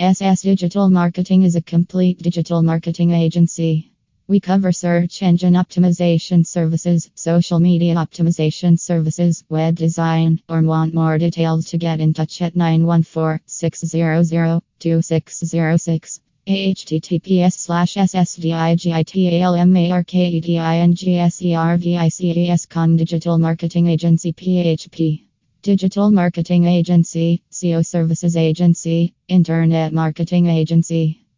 SS Digital Marketing is a complete digital marketing agency. We cover search engine optimization services, social media optimization services, web design, or want more details to get in touch at 914 600 2606 https slash ssdigitalmarketingservices.com Digital Marketing Agency PHP Digital Marketing Agency, SEO Services Agency, Internet Marketing Agency